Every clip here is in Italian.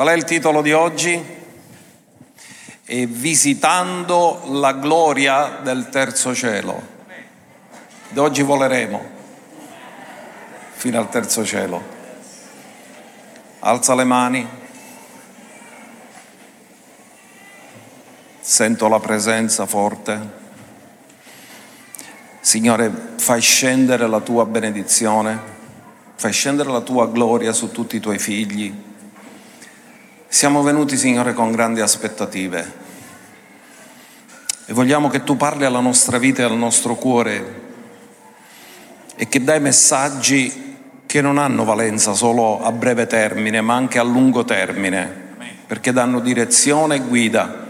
Qual è il titolo di oggi? E visitando la gloria del terzo cielo. Da oggi voleremo fino al terzo cielo. Alza le mani. Sento la presenza forte. Signore, fai scendere la tua benedizione, fai scendere la tua gloria su tutti i tuoi figli. Siamo venuti, Signore, con grandi aspettative. E vogliamo che tu parli alla nostra vita e al nostro cuore e che dai messaggi che non hanno valenza solo a breve termine, ma anche a lungo termine, perché danno direzione e guida.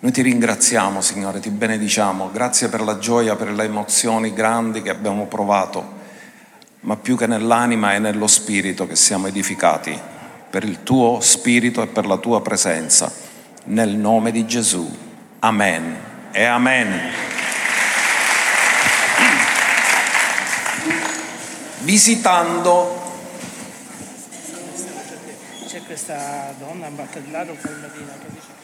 Noi ti ringraziamo, Signore, ti benediciamo. Grazie per la gioia, per le emozioni grandi che abbiamo provato, ma più che nell'anima e nello spirito che siamo edificati, per il tuo spirito e per la tua presenza. Nel nome di Gesù. Amen e amen. Visitando c'è questa donna imbattagliata con una che dice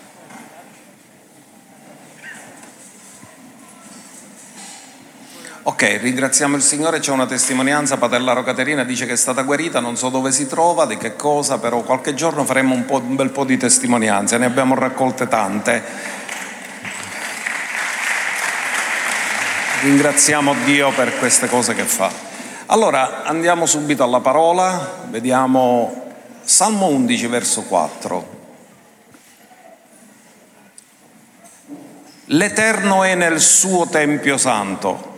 Ok, ringraziamo il Signore, c'è una testimonianza, Patellaro Caterina dice che è stata guarita, non so dove si trova, di che cosa, però qualche giorno faremo un, un bel po' di testimonianze, ne abbiamo raccolte tante. Ringraziamo Dio per queste cose che fa. Allora andiamo subito alla parola, vediamo Salmo 11 verso 4. L'Eterno è nel suo Tempio Santo.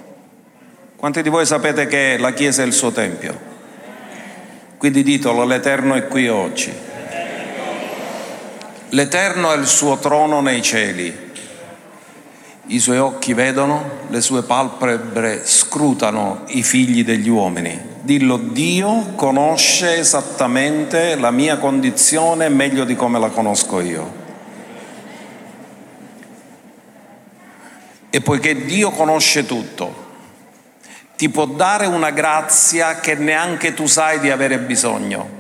Quanti di voi sapete che la Chiesa è il suo Tempio? Quindi ditelo, l'Eterno è qui oggi. L'Eterno è il suo trono nei cieli. I suoi occhi vedono, le sue palpebre scrutano i figli degli uomini. Dillo, Dio conosce esattamente la mia condizione meglio di come la conosco io. E poiché Dio conosce tutto, ti può dare una grazia che neanche tu sai di avere bisogno.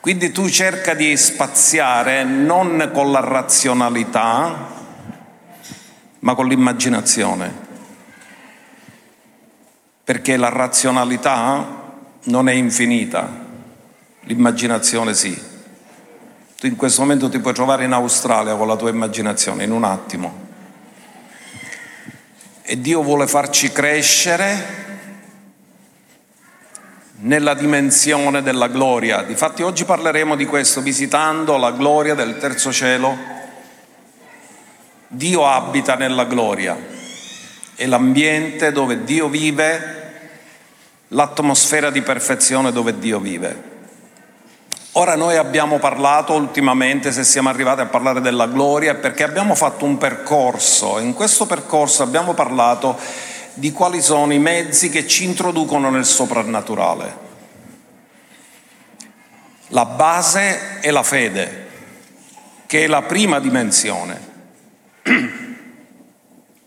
Quindi tu cerca di spaziare non con la razionalità, ma con l'immaginazione. Perché la razionalità non è infinita, l'immaginazione sì. Tu in questo momento ti puoi trovare in Australia con la tua immaginazione, in un attimo e Dio vuole farci crescere nella dimensione della gloria. Difatti oggi parleremo di questo, visitando la gloria del terzo cielo. Dio abita nella gloria, è l'ambiente dove Dio vive, l'atmosfera di perfezione dove Dio vive. Ora noi abbiamo parlato ultimamente, se siamo arrivati a parlare della gloria, perché abbiamo fatto un percorso. In questo percorso abbiamo parlato di quali sono i mezzi che ci introducono nel soprannaturale. La base è la fede, che è la prima dimensione.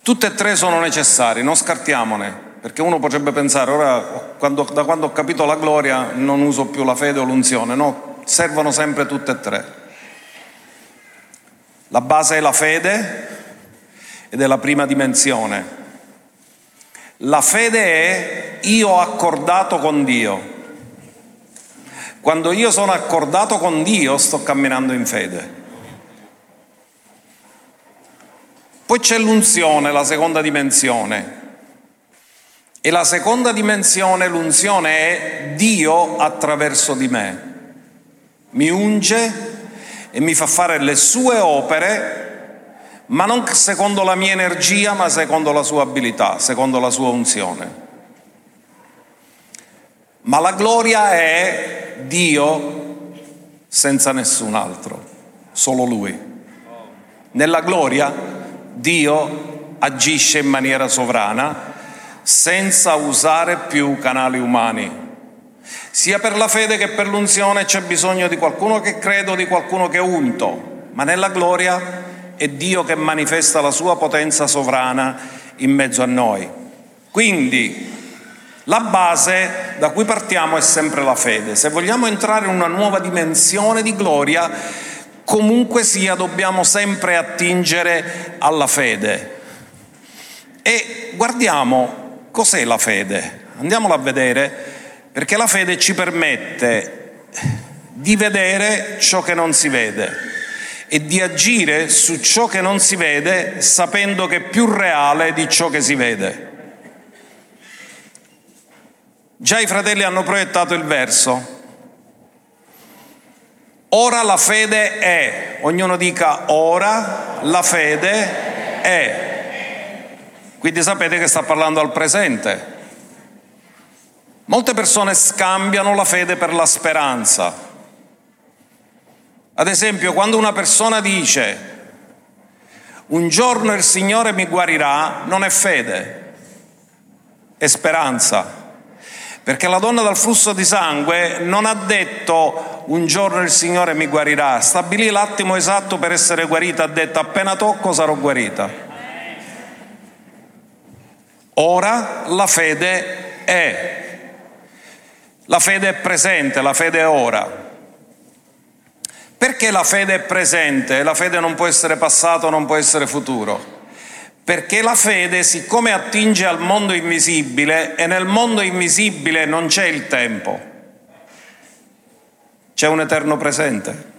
Tutte e tre sono necessarie, non scartiamone, perché uno potrebbe pensare, ora quando, da quando ho capito la gloria non uso più la fede o l'unzione, no, servono sempre tutte e tre. La base è la fede ed è la prima dimensione. La fede è io accordato con Dio. Quando io sono accordato con Dio sto camminando in fede. Poi c'è l'unzione, la seconda dimensione. E la seconda dimensione, l'unzione è Dio attraverso di me mi unge e mi fa fare le sue opere, ma non secondo la mia energia, ma secondo la sua abilità, secondo la sua unzione. Ma la gloria è Dio senza nessun altro, solo Lui. Nella gloria Dio agisce in maniera sovrana senza usare più canali umani. Sia per la fede che per l'unzione c'è bisogno di qualcuno che crede o di qualcuno che è unto, ma nella gloria è Dio che manifesta la sua potenza sovrana in mezzo a noi. Quindi La base da cui partiamo è sempre la fede. Se vogliamo entrare in una nuova dimensione di gloria, comunque sia dobbiamo sempre attingere alla fede. E guardiamo cos'è la fede. Andiamola a vedere perché la fede ci permette di vedere ciò che non si vede e di agire su ciò che non si vede sapendo che è più reale di ciò che si vede. Già i fratelli hanno proiettato il verso. Ora la fede è, ognuno dica ora la fede è. Quindi sapete che sta parlando al presente. Molte persone scambiano la fede per la speranza. Ad esempio, quando una persona dice un giorno il Signore mi guarirà, non è fede, è speranza. Perché la donna dal flusso di sangue non ha detto un giorno il Signore mi guarirà, stabilì l'attimo esatto per essere guarita, ha detto appena tocco sarò guarita. Ora la fede è, la fede è presente, la fede è ora. Perché la fede è presente? La fede non può essere passato, non può essere futuro. Perché la fede, siccome attinge al mondo invisibile, e nel mondo invisibile non c'è il tempo, c'è un eterno presente.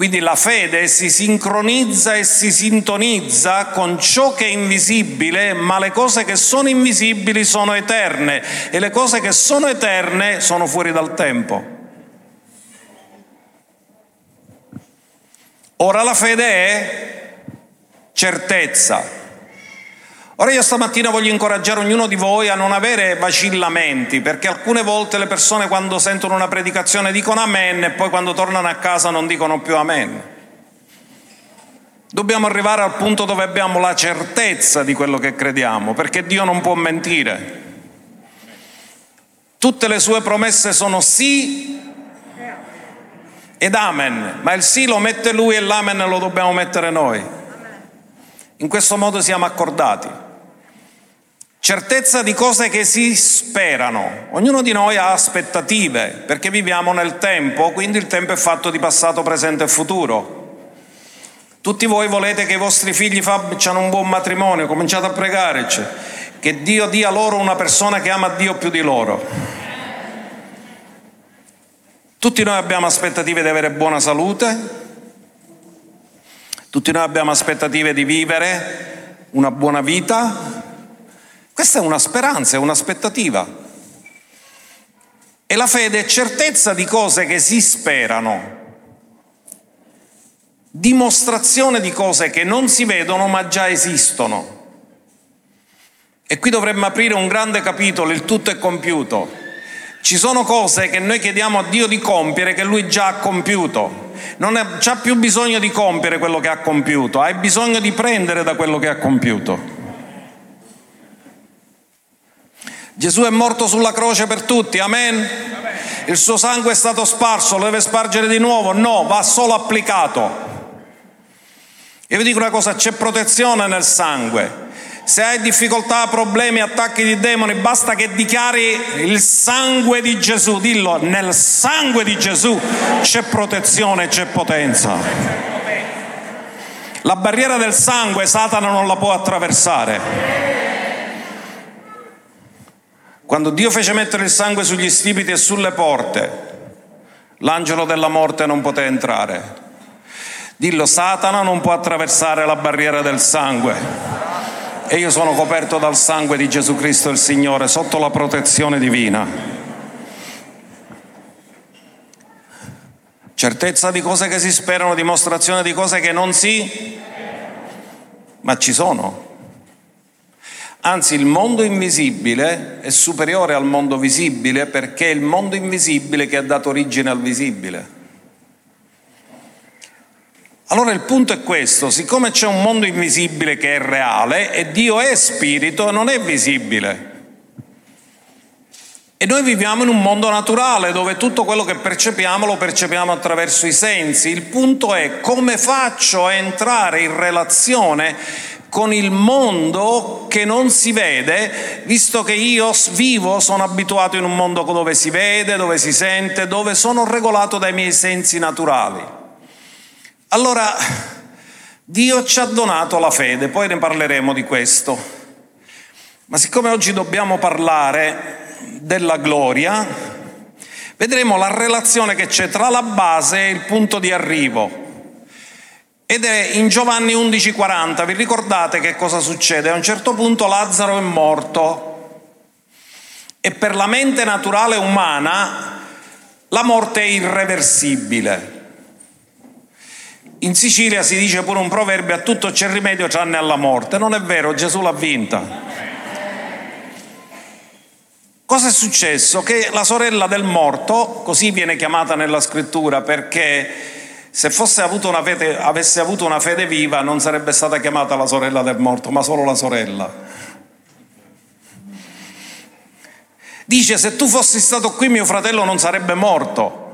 Quindi la fede si sincronizza e si sintonizza con ciò che è invisibile, ma le cose che sono invisibili sono eterne e le cose che sono eterne sono fuori dal tempo. Ora la fede è certezza. Ora io stamattina voglio incoraggiare ognuno di voi a non avere vacillamenti, perché alcune volte le persone quando sentono una predicazione dicono amen e poi quando tornano a casa non dicono più amen. Dobbiamo arrivare al punto dove abbiamo la certezza di quello che crediamo, perché Dio non può mentire. Tutte le sue promesse sono sì ed amen, ma il sì lo mette lui e l'amen lo dobbiamo mettere noi. In questo modo siamo accordati. Certezza di cose che si sperano. Ognuno di noi ha aspettative perché viviamo nel tempo, quindi il tempo è fatto di passato, presente e futuro. Tutti voi volete che i vostri figli facciano un buon matrimonio, cominciate a pregare, che Dio dia loro una persona che ama Dio più di loro. Tutti noi abbiamo aspettative di avere buona salute, tutti noi abbiamo aspettative di vivere una buona vita. Questa è una speranza, è un'aspettativa. E la fede è certezza di cose che si sperano, dimostrazione di cose che non si vedono ma già esistono. E qui dovremmo aprire un grande capitolo, il tutto è compiuto. Ci sono cose che noi chiediamo a Dio di compiere che Lui già ha compiuto. Non c'ha più bisogno di compiere quello che ha compiuto, hai bisogno di prendere da quello che ha compiuto. Gesù è morto sulla croce per tutti, amen. Il suo sangue è stato sparso, lo deve spargere di nuovo? No, va solo applicato. Io vi dico una cosa, c'è protezione nel sangue. Se hai difficoltà, problemi, attacchi di demoni, basta che dichiari il sangue di Gesù, dillo, nel sangue di Gesù c'è protezione, c'è potenza. La barriera del sangue Satana non la può attraversare. Quando Dio fece mettere il sangue sugli stipiti e sulle porte, l'angelo della morte non poté entrare. Dillo, Satana non può attraversare la barriera del sangue e io sono coperto dal sangue di Gesù Cristo il Signore, sotto la protezione divina. Certezza di cose che si sperano, dimostrazione di cose che non si, ma ci sono. Anzi, il mondo invisibile è superiore al mondo visibile perché è il mondo invisibile che ha dato origine al visibile. Allora il punto è questo, siccome c'è un mondo invisibile che è reale e Dio è spirito non è visibile. E noi viviamo in un mondo naturale dove tutto quello che percepiamo lo percepiamo attraverso i sensi. Il punto è come faccio a entrare in relazione con il mondo che non si vede, visto che io vivo, sono abituato in un mondo dove si vede, dove si sente, dove sono regolato dai miei sensi naturali. Allora, Dio ci ha donato la fede, poi ne parleremo di questo. Ma siccome oggi dobbiamo parlare della gloria, vedremo la relazione che c'è tra la base e il punto di arrivo. Ed è in Giovanni 11:40, vi ricordate che cosa succede? A un certo punto Lazzaro è morto e per la mente naturale umana la morte è irreversibile. In Sicilia si dice pure un proverbio, a tutto c'è rimedio tranne alla morte. Non è vero, Gesù l'ha vinta. Cosa è successo? Che la sorella del morto, così viene chiamata nella scrittura perché se avuto fede, avesse avuto una fede viva non sarebbe stata chiamata la sorella del morto, ma solo la sorella. Dice, se tu fossi stato qui mio fratello non sarebbe morto.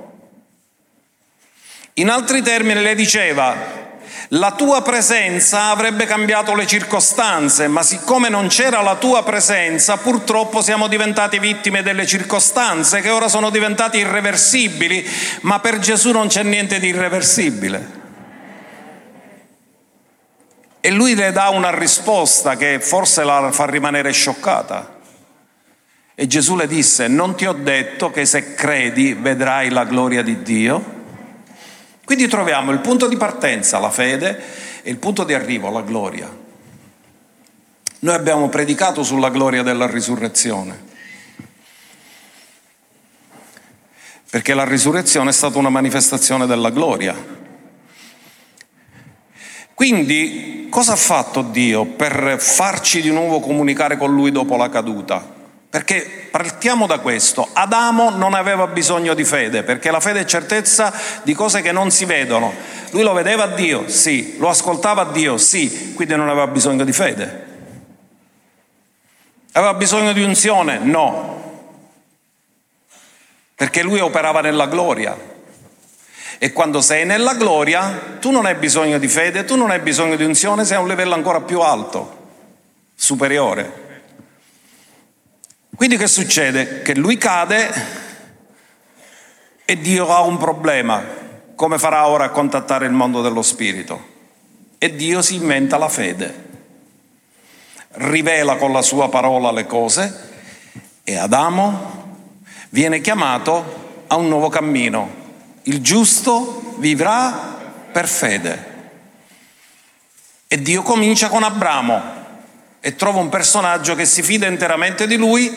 In altri termini le diceva, la tua presenza avrebbe cambiato le circostanze, ma siccome non c'era la tua presenza, purtroppo siamo diventati vittime delle circostanze che ora sono diventate irreversibili, ma per Gesù non c'è niente di irreversibile. E lui le dà una risposta che forse la fa rimanere scioccata. E Gesù le disse, non ti ho detto che se credi vedrai la gloria di Dio? Quindi troviamo il punto di partenza, la fede, e il punto di arrivo, la gloria. Noi abbiamo predicato sulla gloria della risurrezione, perché la risurrezione è stata una manifestazione della gloria. Quindi cosa ha fatto Dio per farci di nuovo comunicare con Lui dopo la caduta? Perché partiamo da questo, Adamo non aveva bisogno di fede, perché la fede è certezza di cose che non si vedono. Lui lo vedeva a Dio, sì, lo ascoltava a Dio, sì, quindi non aveva bisogno di fede. Aveva bisogno di unzione? No, perché lui operava nella gloria. E quando sei nella gloria, tu non hai bisogno di fede, tu non hai bisogno di unzione, sei a un livello ancora più alto, superiore. Quindi che succede? Che lui cade e Dio ha un problema. Come farà ora a contattare il mondo dello spirito? E Dio si inventa la fede. Rivela con la sua parola le cose e Adamo viene chiamato a un nuovo cammino. Il giusto vivrà per fede. E Dio comincia con Abramo e trova un personaggio che si fida interamente di lui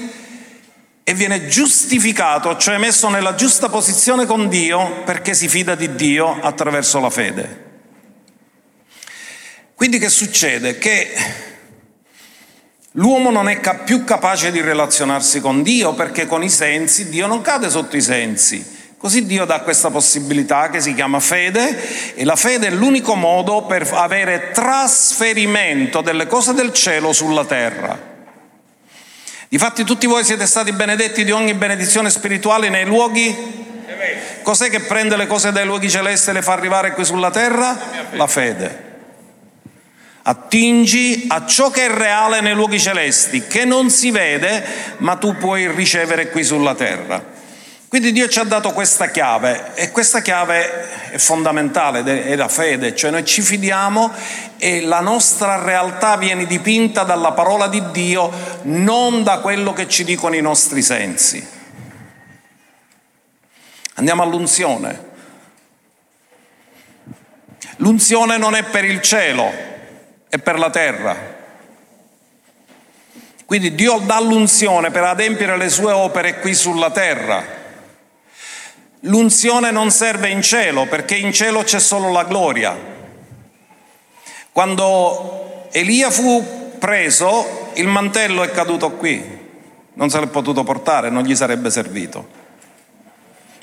e viene giustificato, cioè messo nella giusta posizione con Dio perché si fida di Dio attraverso la fede. Quindi che succede? Che l'uomo non è più capace di relazionarsi con Dio perché con i sensi Dio non cade sotto i sensi Così Dio dà questa possibilità che si chiama fede e la fede è l'unico modo per avere trasferimento delle cose del cielo sulla terra. Difatti tutti voi siete stati benedetti di ogni benedizione spirituale nei luoghi. Cos'è che prende le cose dai luoghi celesti e le fa arrivare qui sulla terra? La fede. Attingi a ciò che è reale nei luoghi celesti, che non si vede, ma tu puoi ricevere qui sulla terra. Quindi Dio ci ha dato questa chiave e questa chiave è fondamentale, è la fede, cioè noi ci fidiamo e la nostra realtà viene dipinta dalla parola di Dio, non da quello che ci dicono i nostri sensi. Andiamo all'unzione. L'unzione non è per il cielo, è per la terra. Quindi Dio dà l'unzione per adempiere le sue opere qui sulla terra. L'unzione non serve in cielo perché in cielo c'è solo la gloria. Quando Elia fu preso, il mantello è caduto qui, non se l'è potuto portare, non gli sarebbe servito.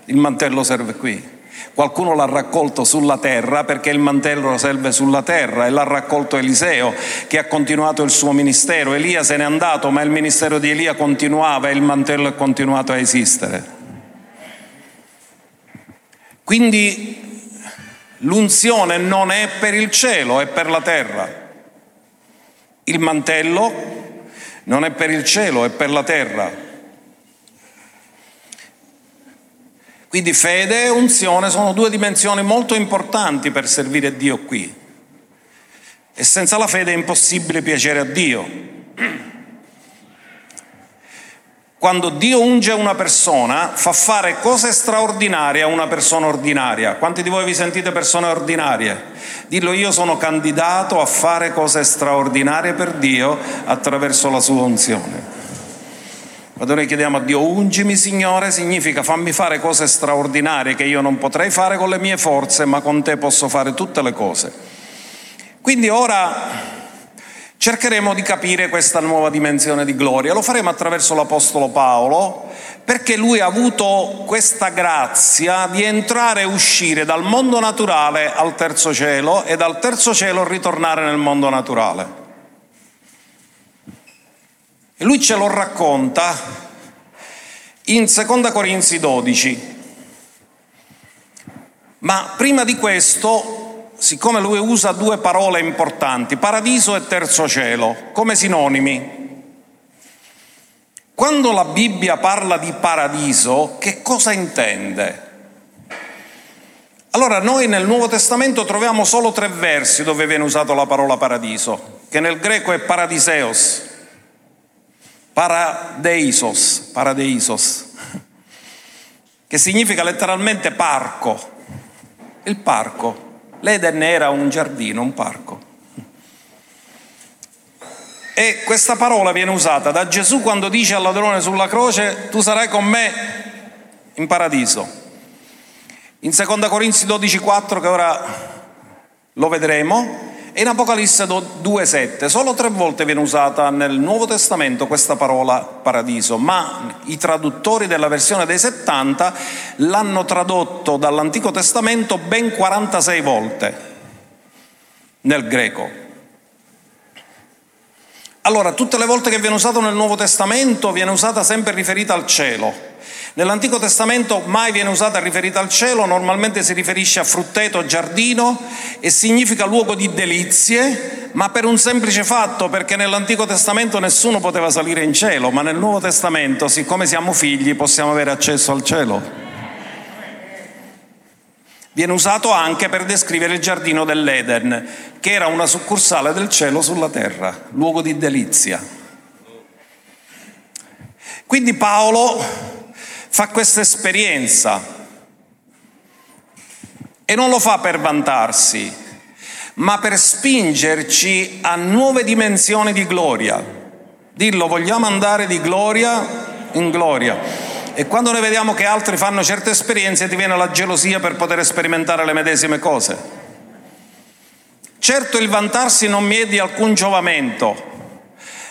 Il mantello serve qui. Qualcuno l'ha raccolto sulla terra perché il mantello serve sulla terra e l'ha raccolto Eliseo che ha continuato il suo ministero. Elia se n'è andato ma il ministero di Elia continuava e il mantello è continuato a esistere. Quindi l'unzione non è per il cielo, è per la terra. Il mantello non è per il cielo, è per la terra. Quindi fede e unzione sono due dimensioni molto importanti per servire Dio qui. E senza la fede è impossibile piacere a Dio. Quando Dio unge una persona, fa fare cose straordinarie a una persona ordinaria. Quanti di voi vi sentite persone ordinarie? Dillo io sono candidato a fare cose straordinarie per Dio attraverso la sua unzione. Quando noi chiediamo a Dio ungimi Signore, significa fammi fare cose straordinarie che io non potrei fare con le mie forze, ma con te posso fare tutte le cose. Quindi ora Cercheremo di capire questa nuova dimensione di gloria, lo faremo attraverso l'Apostolo Paolo, perché lui ha avuto questa grazia di entrare e uscire dal mondo naturale al terzo cielo e dal terzo cielo ritornare nel mondo naturale. E lui ce lo racconta in 2 Corinzi 12. Ma prima di questo siccome lui usa due parole importanti, paradiso e terzo cielo, come sinonimi. Quando la Bibbia parla di paradiso, che cosa intende? Allora noi nel Nuovo Testamento troviamo solo tre versi dove viene usata la parola paradiso, che nel greco è paradiseos, paradeisos, paradeisos, che significa letteralmente parco, il parco. L'Eden era un giardino, un parco. E questa parola viene usata da Gesù quando dice al ladrone sulla croce, tu sarai con me in paradiso. In 2 Corinzi 12,4 che ora lo vedremo, in Apocalisse 2,7 solo tre volte viene usata nel Nuovo Testamento questa parola paradiso, ma i traduttori della versione dei 70 l'hanno tradotto dall'Antico Testamento ben 46 volte nel greco. Allora, tutte le volte che viene usato nel Nuovo Testamento viene usata sempre riferita al cielo Nell'Antico Testamento mai viene usata riferita al cielo, normalmente si riferisce a frutteto, giardino e significa luogo di delizie, ma per un semplice fatto, perché nell'Antico Testamento nessuno poteva salire in cielo, ma nel Nuovo Testamento, siccome siamo figli, possiamo avere accesso al cielo. Viene usato anche per descrivere il giardino dell'Eden, che era una succursale del cielo sulla terra, luogo di delizia. Quindi Paolo fa questa esperienza e non lo fa per vantarsi, ma per spingerci a nuove dimensioni di gloria. Dillo, vogliamo andare di gloria in gloria. E quando noi vediamo che altri fanno certe esperienze ti viene la gelosia per poter sperimentare le medesime cose. Certo il vantarsi non mi è di alcun giovamento,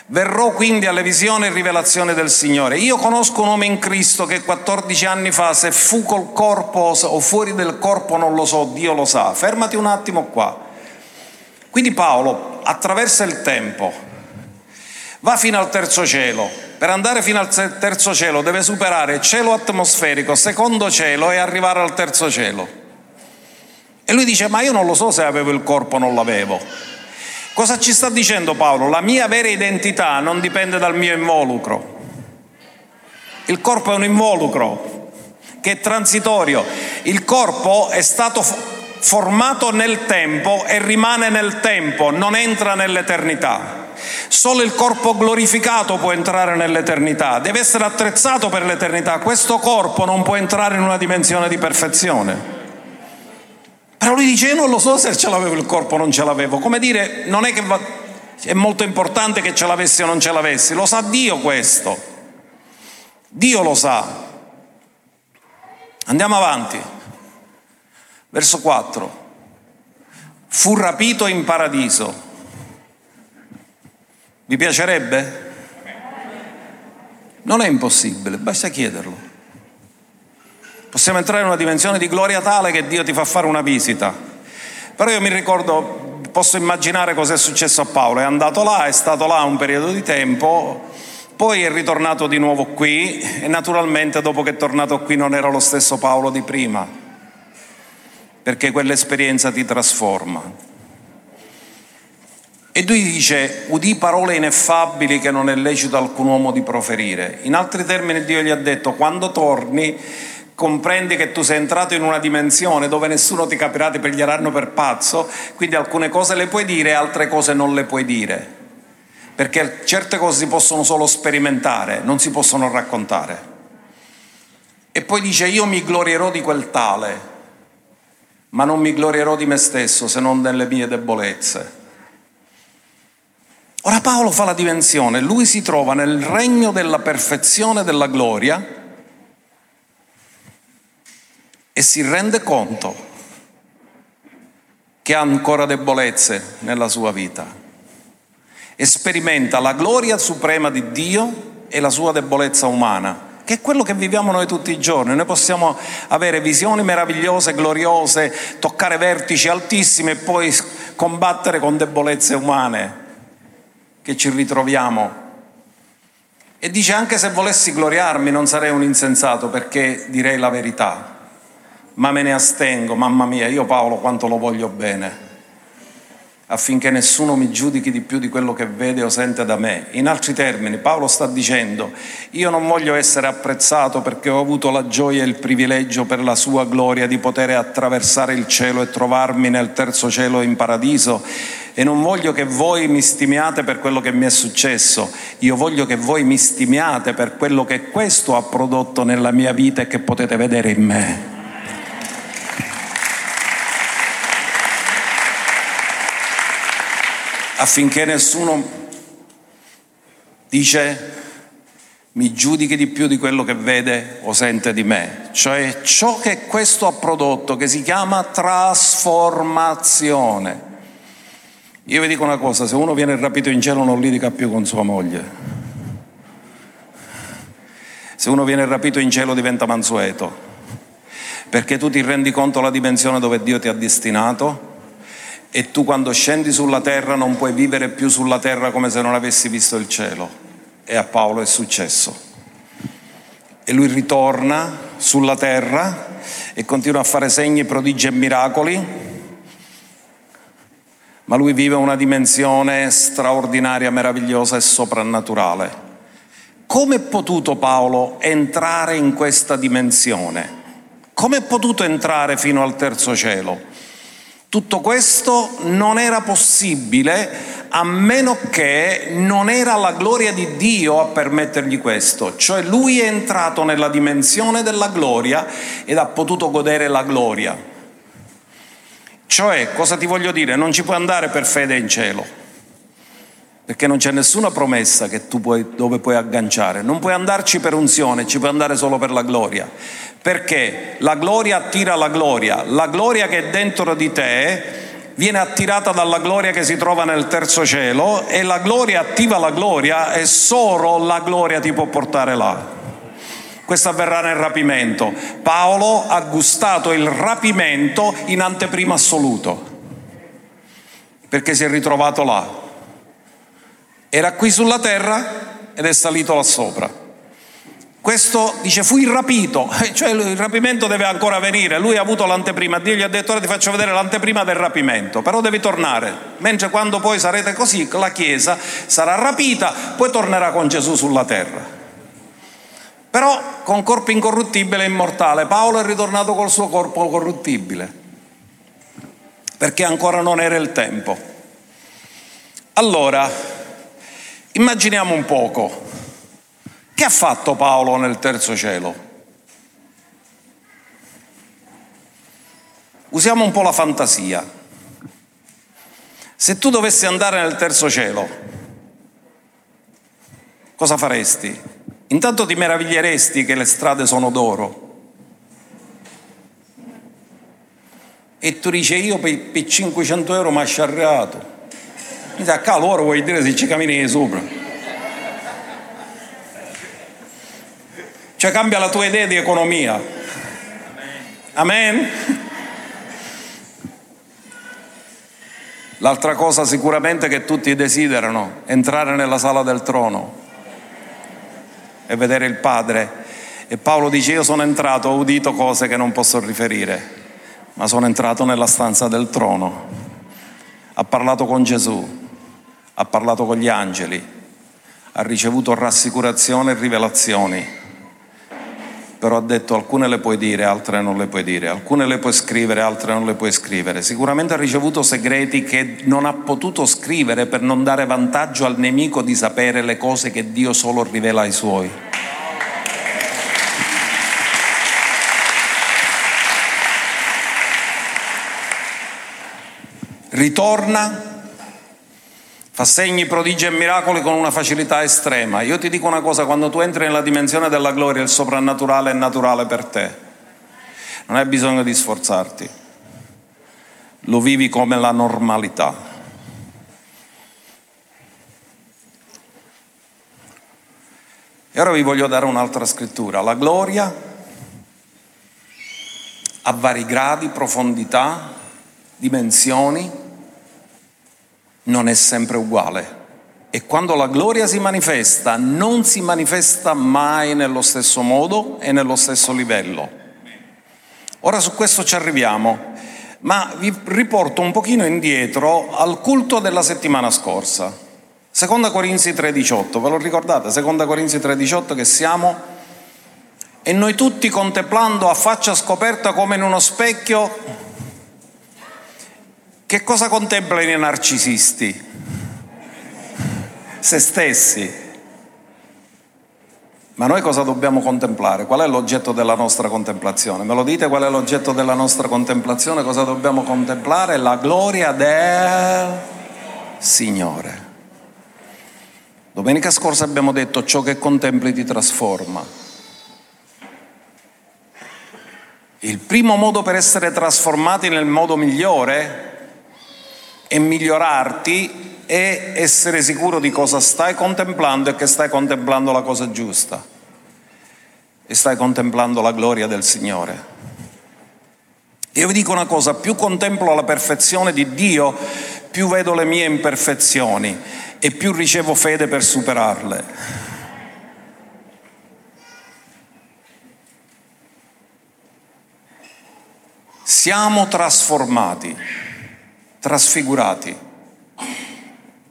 Verrò quindi alle visioni e rivelazioni del Signore. Io conosco un uomo in Cristo che 14 anni fa, se fu col corpo o fuori del corpo non lo so, Dio lo sa. Fermati un attimo qua. Quindi Paolo attraversa il tempo, va fino al terzo cielo. Per andare fino al terzo cielo deve superare cielo atmosferico, secondo cielo e arrivare al terzo cielo. E lui dice, ma io non lo so se avevo il corpo o non l'avevo. Cosa ci sta dicendo Paolo? La mia vera identità non dipende dal mio involucro. Il corpo è un involucro che è transitorio. Il corpo è stato formato nel tempo e rimane nel tempo, non entra nell'eternità. Solo il corpo glorificato può entrare nell'eternità, deve essere attrezzato per l'eternità. Questo corpo non può entrare in una dimensione di perfezione. Però lui dice, io non lo so se ce l'avevo il corpo o non ce l'avevo. Come dire, non è che va... è molto importante che ce l'avessi o non ce l'avessi, lo sa Dio questo. Dio lo sa. Andiamo avanti. Verso 4. Fu rapito in paradiso. Vi piacerebbe? Non è impossibile, basta chiederlo. Possiamo entrare in una dimensione di gloria tale che Dio ti fa fare una visita. Però io mi ricordo, posso immaginare cosa è successo a Paolo. È andato là, è stato là un periodo di tempo, poi è ritornato di nuovo qui e naturalmente dopo che è tornato qui non era lo stesso Paolo di prima, perché quell'esperienza ti trasforma. E lui dice, udì parole ineffabili che non è lecito alcun uomo di proferire. In altri termini Dio gli ha detto, quando torni comprendi che tu sei entrato in una dimensione dove nessuno ti capirà, ti piglieranno per pazzo, quindi alcune cose le puoi dire, altre cose non le puoi dire, perché certe cose si possono solo sperimentare, non si possono raccontare. E poi dice, io mi glorierò di quel tale, ma non mi glorierò di me stesso se non delle mie debolezze. Ora Paolo fa la dimensione, lui si trova nel regno della perfezione della gloria e si rende conto che ha ancora debolezze nella sua vita e sperimenta la gloria suprema di Dio e la sua debolezza umana che è quello che viviamo noi tutti i giorni. Noi possiamo avere visioni meravigliose, gloriose, toccare vertici altissimi e poi combattere con debolezze umane che ci ritroviamo. E dice anche se volessi gloriarmi non sarei un insensato perché direi la verità, ma me ne astengo, mamma mia, io Paolo quanto lo voglio bene affinché nessuno mi giudichi di più di quello che vede o sente da me. In altri termini, Paolo sta dicendo, io non voglio essere apprezzato perché ho avuto la gioia e il privilegio per la sua gloria di poter attraversare il cielo e trovarmi nel terzo cielo in paradiso e non voglio che voi mi stimiate per quello che mi è successo, io voglio che voi mi stimiate per quello che questo ha prodotto nella mia vita e che potete vedere in me. Affinché nessuno dice mi giudichi di più di quello che vede o sente di me, cioè ciò che questo ha prodotto, che si chiama trasformazione. Io vi dico una cosa, se uno viene rapito in cielo non litiga più con sua moglie. Se uno viene rapito in cielo diventa mansueto, perché tu ti rendi conto della dimensione dove Dio ti ha destinato e tu quando scendi sulla terra non puoi vivere più sulla terra come se non avessi visto il cielo. E a Paolo è successo. E lui ritorna sulla terra e continua a fare segni, prodigi e miracoli, ma lui vive una dimensione straordinaria, meravigliosa e soprannaturale. Come è potuto Paolo entrare in questa dimensione? Come è potuto entrare fino al terzo cielo? Tutto questo non era possibile a meno che non era la gloria di Dio a permettergli questo, cioè lui è entrato nella dimensione della gloria ed ha potuto godere la gloria. Cioè, cosa ti voglio dire? Non ci puoi andare per fede in cielo, perché non c'è nessuna promessa puoi, dove puoi agganciare, non puoi andarci per unzione, ci puoi andare solo per la gloria perché la gloria attira la gloria, la gloria che è dentro di te viene attirata dalla gloria che si trova nel terzo cielo e la gloria attiva la gloria e solo la gloria ti può portare là. Questo avverrà nel rapimento. Paolo ha gustato il rapimento in anteprima assoluto, perché si è ritrovato là. Era qui sulla terra ed è salito là sopra. Questo dice fui rapito, cioè il rapimento deve ancora venire, lui ha avuto l'anteprima, Dio gli ha detto ora ti faccio vedere l'anteprima del rapimento, però devi tornare, mentre quando poi sarete così la Chiesa sarà rapita, poi tornerà con Gesù sulla terra. Però con corpo incorruttibile e immortale, Paolo è ritornato col suo corpo corruttibile, perché ancora non era il tempo. Allora, immaginiamo un poco, che ha fatto Paolo nel terzo cielo? Usiamo un po' la fantasia. Se tu dovessi andare nel terzo cielo, cosa faresti? Intanto ti meraviglieresti che le strade sono d'oro. E tu dici, io per, per 500 euro mi ha sciarrato. Mi dice, a calore vuoi dire se ci cammini sopra. Cioè cambia la tua idea di economia. Amen. L'altra cosa sicuramente che tutti desiderano, entrare nella sala del trono e vedere il Padre. E Paolo dice io sono entrato, ho udito cose che non posso riferire, ma sono entrato nella stanza del trono, ha parlato con Gesù, ha parlato con gli angeli, ha ricevuto rassicurazione e rivelazioni, però ha detto alcune le puoi dire, altre non le puoi dire, alcune le puoi scrivere, altre non le puoi scrivere. Sicuramente ha ricevuto segreti che non ha potuto scrivere per non dare vantaggio al nemico di sapere le cose che Dio solo rivela ai suoi. ritorna, fa segni, prodigi e miracoli con una facilità estrema. Io ti dico una cosa, quando tu entri nella dimensione della gloria, il soprannaturale è naturale per te. Non hai bisogno di sforzarti, lo vivi come la normalità. E ora vi voglio dare un'altra scrittura. La gloria ha vari gradi, profondità, dimensioni, non è sempre uguale. E quando la gloria si manifesta, non si manifesta mai nello stesso modo e nello stesso livello. Ora su questo ci arriviamo, ma vi riporto un pochino indietro al culto della settimana scorsa. Seconda Corinzi 3:18, ve lo ricordate? Seconda Corinzi 3:18 che siamo e noi tutti contemplando a faccia scoperta come in uno specchio che cosa contemplano i narcisisti? Se stessi. Ma noi cosa dobbiamo contemplare? Qual è l'oggetto della nostra contemplazione? Me lo dite qual è l'oggetto della nostra contemplazione? Cosa dobbiamo contemplare? La gloria del Signore. Domenica scorsa abbiamo detto ciò che contempli ti trasforma. Il primo modo per essere trasformati nel modo migliore e migliorarti e essere sicuro di cosa stai contemplando e che stai contemplando la cosa giusta e stai contemplando la gloria del Signore. Io vi dico una cosa, più contemplo la perfezione di Dio, più vedo le mie imperfezioni e più ricevo fede per superarle. Siamo trasformati trasfigurati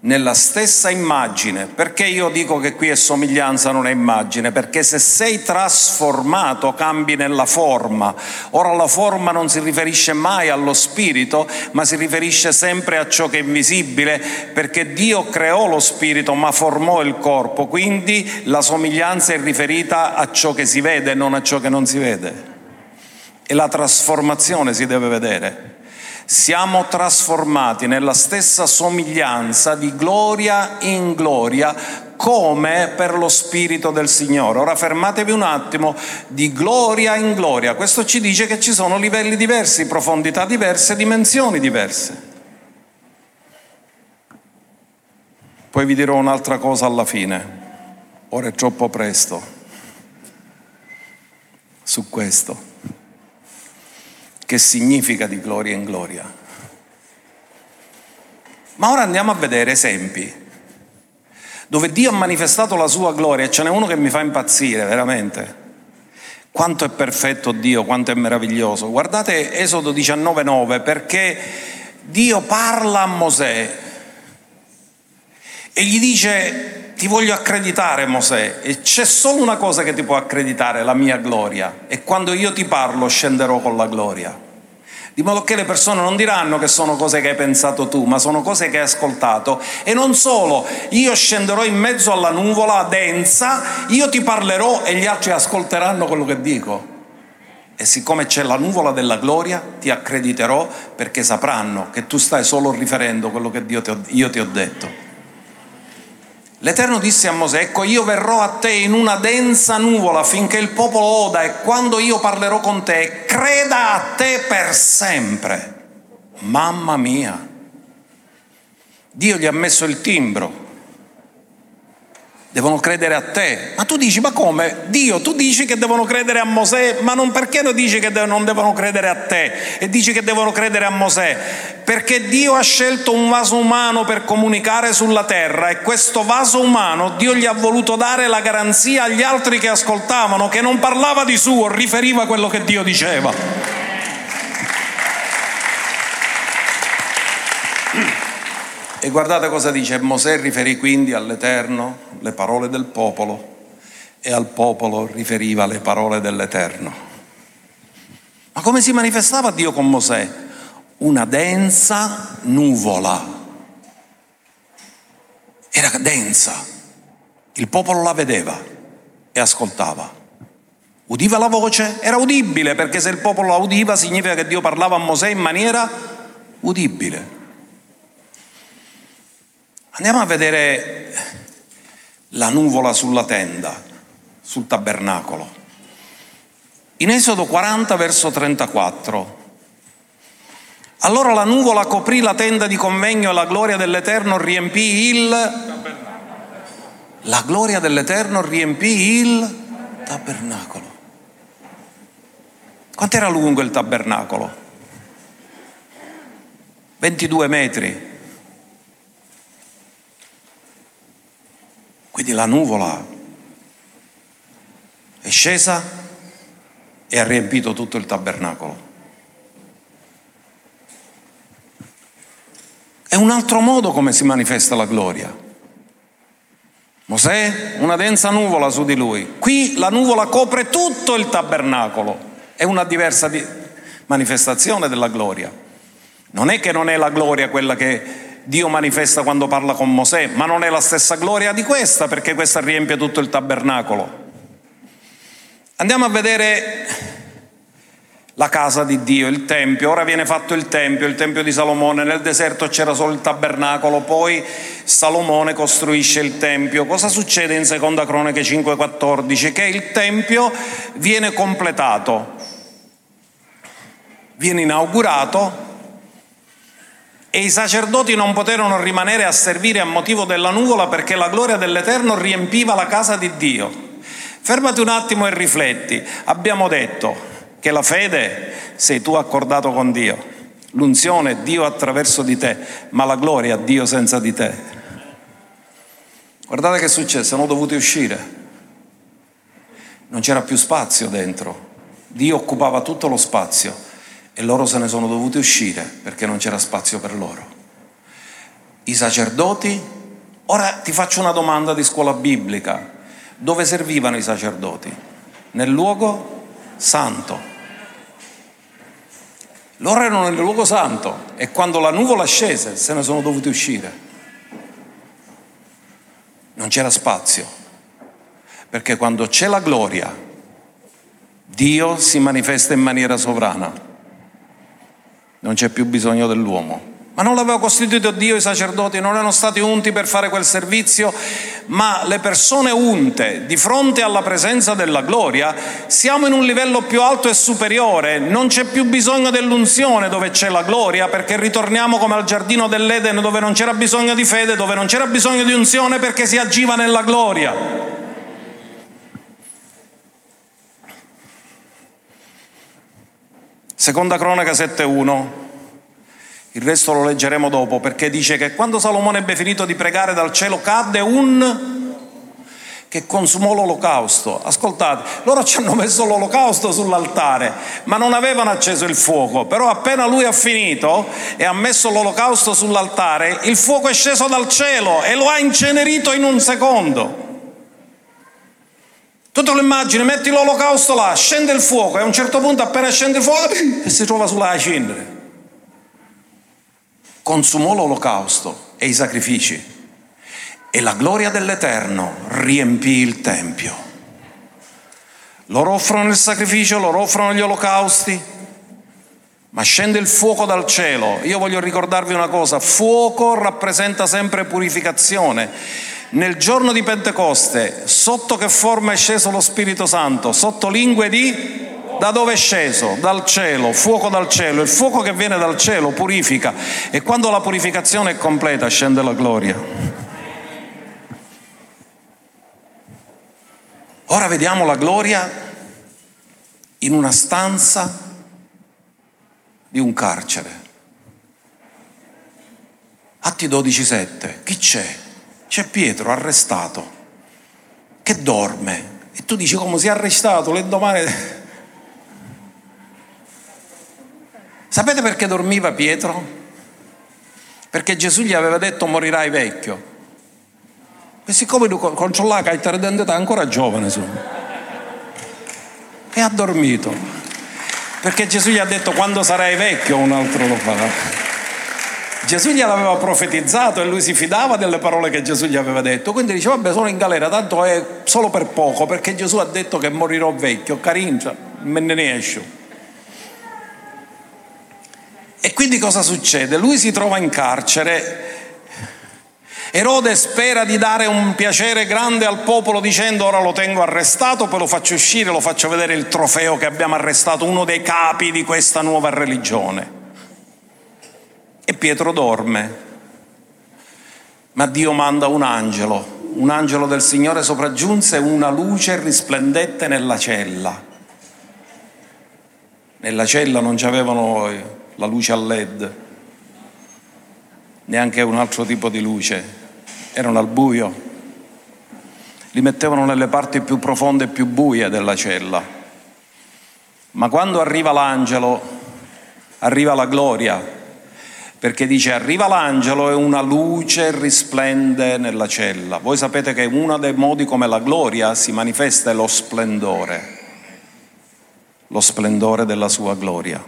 nella stessa immagine. Perché io dico che qui è somiglianza, non è immagine? Perché se sei trasformato cambi nella forma. Ora la forma non si riferisce mai allo spirito, ma si riferisce sempre a ciò che è invisibile, perché Dio creò lo spirito ma formò il corpo, quindi la somiglianza è riferita a ciò che si vede, non a ciò che non si vede. E la trasformazione si deve vedere siamo trasformati nella stessa somiglianza di gloria in gloria come per lo Spirito del Signore. Ora fermatevi un attimo, di gloria in gloria. Questo ci dice che ci sono livelli diversi, profondità diverse, dimensioni diverse. Poi vi dirò un'altra cosa alla fine, ora è troppo presto su questo che significa di gloria in gloria. Ma ora andiamo a vedere esempi dove Dio ha manifestato la sua gloria e ce n'è uno che mi fa impazzire veramente. Quanto è perfetto Dio, quanto è meraviglioso. Guardate Esodo 19:9 perché Dio parla a Mosè e gli dice ti voglio accreditare Mosè e c'è solo una cosa che ti può accreditare, la mia gloria e quando io ti parlo scenderò con la gloria. Di modo che le persone non diranno che sono cose che hai pensato tu, ma sono cose che hai ascoltato. E non solo, io scenderò in mezzo alla nuvola densa, io ti parlerò e gli altri ascolteranno quello che dico. E siccome c'è la nuvola della gloria, ti accrediterò perché sapranno che tu stai solo riferendo quello che io ti ho detto. L'Eterno disse a Mosè, ecco io verrò a te in una densa nuvola finché il popolo oda e quando io parlerò con te, creda a te per sempre. Mamma mia, Dio gli ha messo il timbro devono credere a te. Ma tu dici, ma come? Dio, tu dici che devono credere a Mosè, ma non perché lo dici che non devono credere a te e dici che devono credere a Mosè? Perché Dio ha scelto un vaso umano per comunicare sulla terra e questo vaso umano Dio gli ha voluto dare la garanzia agli altri che ascoltavano che non parlava di suo, riferiva quello che Dio diceva. E guardate cosa dice, Mosè riferì quindi all'Eterno le parole del popolo e al popolo riferiva le parole dell'Eterno. Ma come si manifestava Dio con Mosè? Una densa nuvola. Era densa. Il popolo la vedeva e ascoltava. Udiva la voce? Era udibile perché se il popolo la udiva significa che Dio parlava a Mosè in maniera udibile. Andiamo a vedere la nuvola sulla tenda, sul tabernacolo. In Esodo 40 verso 34. Allora la nuvola coprì la tenda di convegno e la gloria dell'Eterno riempì il... La gloria dell'Eterno riempì il tabernacolo. Quant'era lungo il tabernacolo? 22 metri. Quindi la nuvola è scesa e ha riempito tutto il tabernacolo. È un altro modo come si manifesta la gloria. Mosè, una densa nuvola su di lui. Qui la nuvola copre tutto il tabernacolo. È una diversa manifestazione della gloria. Non è che non è la gloria quella che Dio manifesta quando parla con Mosè, ma non è la stessa gloria di questa perché questa riempie tutto il tabernacolo. Andiamo a vedere la casa di Dio, il Tempio. Ora viene fatto il Tempio, il Tempio di Salomone. Nel deserto c'era solo il tabernacolo, poi Salomone costruisce il Tempio. Cosa succede in Seconda Cronache 5,14? Che il Tempio viene completato, viene inaugurato e i sacerdoti non poterono rimanere a servire a motivo della nuvola perché la gloria dell'Eterno riempiva la casa di Dio. Fermati un attimo e rifletti. Abbiamo detto che la fede sei tu accordato con Dio, l'unzione è Dio attraverso di te, ma la gloria è Dio senza di te. Guardate che è successo, sono dovuti uscire. Non c'era più spazio dentro. Dio occupava tutto lo spazio e loro se ne sono dovuti uscire perché non c'era spazio per loro. I sacerdoti, ora ti faccio una domanda di scuola biblica, dove servivano i sacerdoti? Nel luogo santo. Loro erano nel luogo santo e quando la nuvola scese se ne sono dovuti uscire. Non c'era spazio, perché quando c'è la gloria, Dio si manifesta in maniera sovrana non c'è più bisogno dell'uomo. Ma non l'aveva costituito Dio i sacerdoti, non erano stati unti per fare quel servizio, ma le persone unte di fronte alla presenza della gloria, siamo in un livello più alto e superiore, non c'è più bisogno dell'unzione dove c'è la gloria, perché ritorniamo come al giardino dell'Eden dove non c'era bisogno di fede, dove non c'era bisogno di unzione perché si agiva nella gloria. Seconda cronaca 7.1. Il resto lo leggeremo dopo perché dice che quando Salomone ebbe finito di pregare dal cielo cadde un che consumò l'olocausto. Ascoltate, loro ci hanno messo l'olocausto sull'altare, ma non avevano acceso il fuoco. Però appena lui ha finito e ha messo l'olocausto sull'altare, il fuoco è sceso dal cielo e lo ha incenerito in un secondo. Tu te lo immagini, metti l'olocausto là, scende il fuoco e a un certo punto appena scende il fuoco si trova sulla cendere. Consumò l'olocausto e i sacrifici e la gloria dell'Eterno riempì il Tempio. Loro offrono il sacrificio, loro offrono gli olocausti, ma scende il fuoco dal cielo. Io voglio ricordarvi una cosa, fuoco rappresenta sempre purificazione nel giorno di Pentecoste, sotto che forma è sceso lo Spirito Santo? Sotto lingue di... Da dove è sceso? Dal cielo, fuoco dal cielo. Il fuoco che viene dal cielo purifica e quando la purificazione è completa scende la gloria. Ora vediamo la gloria in una stanza di un carcere. Atti 12,7. Chi c'è? C'è Pietro arrestato che dorme e tu dici come si è arrestato le domani sapete perché dormiva Pietro? perché Gesù gli aveva detto morirai vecchio. E siccome lui controllava che hai d'identità ancora giovane su. E ha dormito. Perché Gesù gli ha detto quando sarai vecchio un altro lo farà. Gesù gliel'aveva profetizzato e lui si fidava delle parole che Gesù gli aveva detto. Quindi dice, vabbè, sono in galera, tanto è solo per poco, perché Gesù ha detto che morirò vecchio, carincia, me ne esce. E quindi cosa succede? Lui si trova in carcere. Erode spera di dare un piacere grande al popolo dicendo ora lo tengo arrestato, poi lo faccio uscire, lo faccio vedere il trofeo che abbiamo arrestato, uno dei capi di questa nuova religione. E Pietro dorme, ma Dio manda un angelo, un angelo del Signore sopraggiunse una luce risplendente nella cella. Nella cella non c'avevano la luce a led, neanche un altro tipo di luce, erano al buio. Li mettevano nelle parti più profonde e più buie della cella. Ma quando arriva l'angelo, arriva la gloria, perché dice arriva l'angelo e una luce risplende nella cella. Voi sapete che uno dei modi come la gloria si manifesta è lo splendore, lo splendore della sua gloria.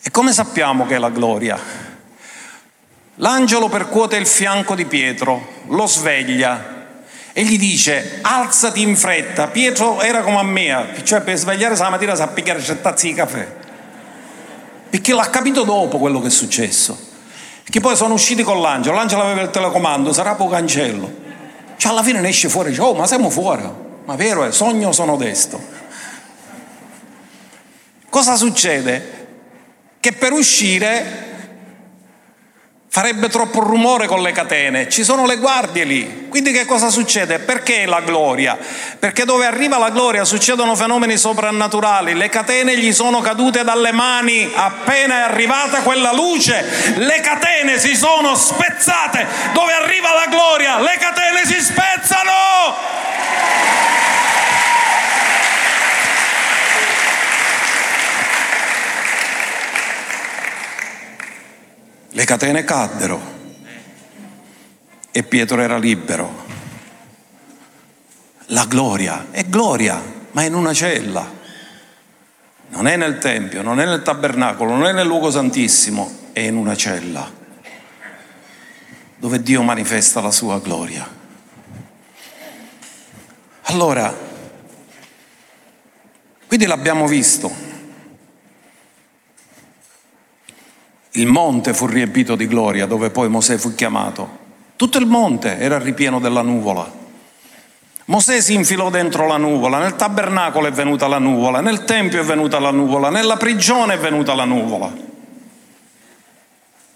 E come sappiamo che è la gloria? L'angelo percuote il fianco di Pietro, lo sveglia e gli dice alzati in fretta. Pietro era come a me, cioè per svegliare stamattina sa picchiare tre tazzi di caffè perché l'ha capito dopo quello che è successo. Che poi sono usciti con l'angelo, l'angelo aveva il telecomando, sarà poco cancello. Cioè alla fine ne esce fuori, dice, oh ma siamo fuori, ma vero è, sogno sono desto. Cosa succede? Che per uscire farebbe troppo rumore con le catene, ci sono le guardie lì. Quindi che cosa succede? Perché la gloria? Perché dove arriva la gloria succedono fenomeni soprannaturali, le catene gli sono cadute dalle mani appena è arrivata quella luce, le catene si sono spezzate, dove arriva la gloria le catene si spezzano! Le catene caddero e Pietro era libero. La gloria è gloria, ma in una cella. Non è nel Tempio, non è nel tabernacolo, non è nel luogo santissimo, è in una cella dove Dio manifesta la sua gloria. Allora, quindi l'abbiamo visto, Il monte fu riempito di gloria dove poi Mosè fu chiamato. Tutto il monte era ripieno della nuvola. Mosè si infilò dentro la nuvola, nel tabernacolo è venuta la nuvola, nel tempio è venuta la nuvola, nella prigione è venuta la nuvola.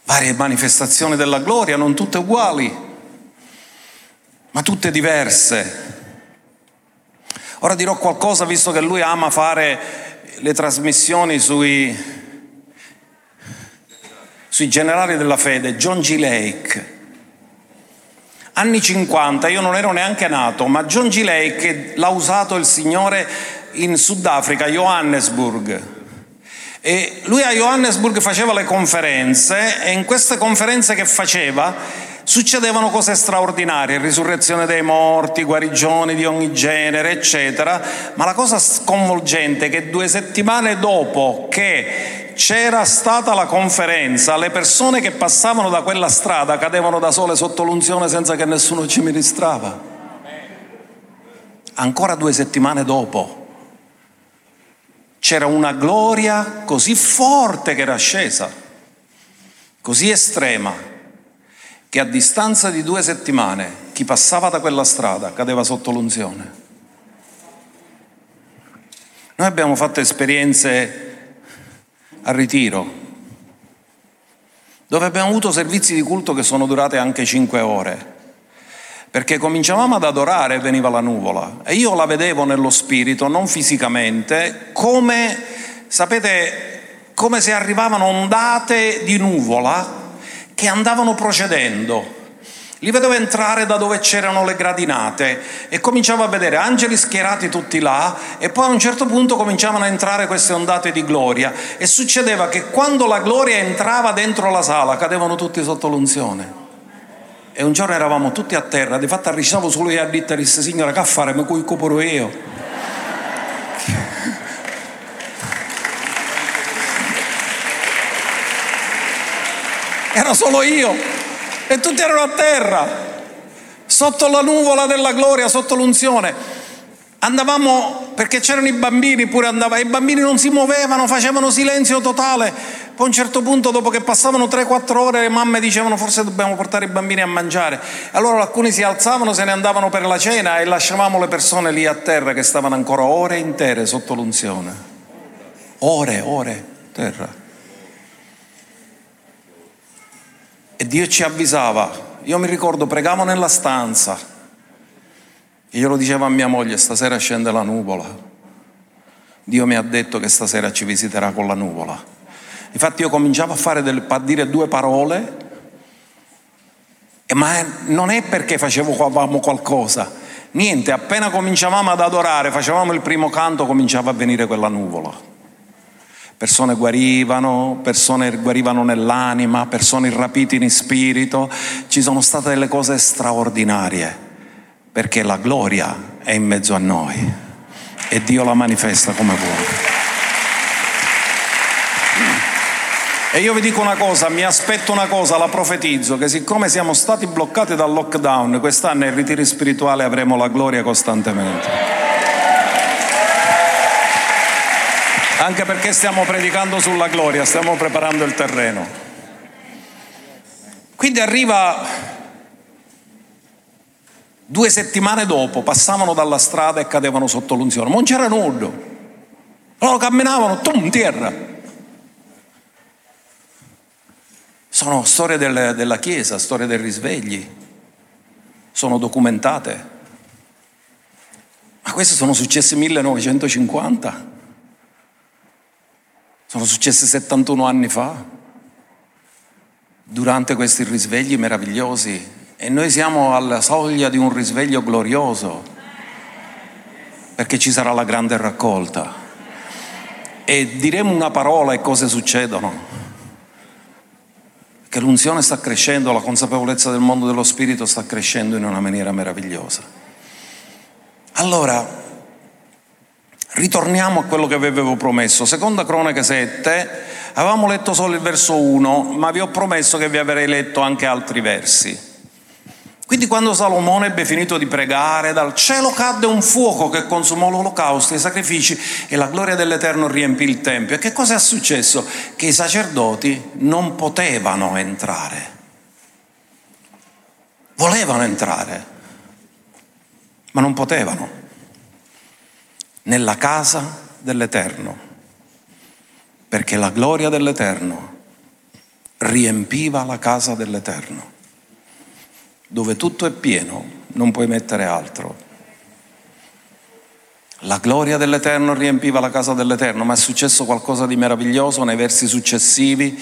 Varie manifestazioni della gloria, non tutte uguali, ma tutte diverse. Ora dirò qualcosa visto che lui ama fare le trasmissioni sui sui generali della fede, John G. Lake. Anni 50, io non ero neanche nato, ma John G. Lake l'ha usato il Signore in Sudafrica, Johannesburg. E lui a Johannesburg faceva le conferenze e in queste conferenze che faceva succedevano cose straordinarie, risurrezione dei morti, guarigioni di ogni genere, eccetera, ma la cosa sconvolgente è che due settimane dopo che c'era stata la conferenza, le persone che passavano da quella strada cadevano da sole sotto l'unzione senza che nessuno ci ministrava. Ancora due settimane dopo c'era una gloria così forte che era scesa, così estrema, che a distanza di due settimane chi passava da quella strada cadeva sotto l'unzione. Noi abbiamo fatto esperienze al ritiro, dove abbiamo avuto servizi di culto che sono durati anche cinque ore, perché cominciavamo ad adorare e veniva la nuvola e io la vedevo nello spirito, non fisicamente, come, sapete, come se arrivavano ondate di nuvola che andavano procedendo Li vedevo entrare da dove c'erano le gradinate e cominciavo a vedere angeli schierati tutti là e poi a un certo punto cominciavano a entrare queste ondate di gloria e succedeva che quando la gloria entrava dentro la sala cadevano tutti sotto l'unzione. E un giorno eravamo tutti a terra, di fatto arrivavo solo io a dire, disse signora che fare, mi cui copro io. Era solo io e tutti erano a terra, sotto la nuvola della gloria, sotto l'unzione. Andavamo perché c'erano i bambini, pure andava, i bambini non si muovevano, facevano silenzio totale. Poi a un certo punto, dopo che passavano 3-4 ore, le mamme dicevano forse dobbiamo portare i bambini a mangiare. Allora alcuni si alzavano, se ne andavano per la cena e lasciavamo le persone lì a terra che stavano ancora ore intere sotto l'unzione. Ore, ore, terra. E Dio ci avvisava. Io mi ricordo, pregavo nella stanza. E io lo dicevo a mia moglie, stasera scende la nuvola. Dio mi ha detto che stasera ci visiterà con la nuvola. Infatti io cominciavo a, delle, a dire due parole, ma non è perché facevamo qualcosa. Niente, appena cominciavamo ad adorare, facevamo il primo canto, cominciava a venire quella nuvola persone guarivano, persone guarivano nell'anima, persone rapite in spirito, ci sono state delle cose straordinarie, perché la gloria è in mezzo a noi e Dio la manifesta come vuole. E io vi dico una cosa, mi aspetto una cosa, la profetizzo, che siccome siamo stati bloccati dal lockdown, quest'anno ai ritiri spirituali avremo la gloria costantemente. Anche perché stiamo predicando sulla gloria, stiamo preparando il terreno. Quindi arriva due settimane dopo, passavano dalla strada e cadevano sotto l'unzione, non c'era nudo. Loro camminavano, tum, terra. Sono storie del, della Chiesa, storie dei risvegli, sono documentate. Ma queste sono successe nel 1950. Sono successe 71 anni fa, durante questi risvegli meravigliosi, e noi siamo alla soglia di un risveglio glorioso, perché ci sarà la grande raccolta. E diremo una parola e cose succedono. Che l'unzione sta crescendo, la consapevolezza del mondo dello spirito sta crescendo in una maniera meravigliosa. Allora, Ritorniamo a quello che vi avevo promesso. Seconda Cronache 7, avevamo letto solo il verso 1, ma vi ho promesso che vi avrei letto anche altri versi. Quindi quando Salomone ebbe finito di pregare, dal cielo cadde un fuoco che consumò l'olocausto, i sacrifici e la gloria dell'Eterno riempì il Tempio. E che cosa è successo? Che i sacerdoti non potevano entrare. Volevano entrare, ma non potevano nella casa dell'Eterno, perché la gloria dell'Eterno riempiva la casa dell'Eterno. Dove tutto è pieno, non puoi mettere altro. La gloria dell'Eterno riempiva la casa dell'Eterno, ma è successo qualcosa di meraviglioso nei versi successivi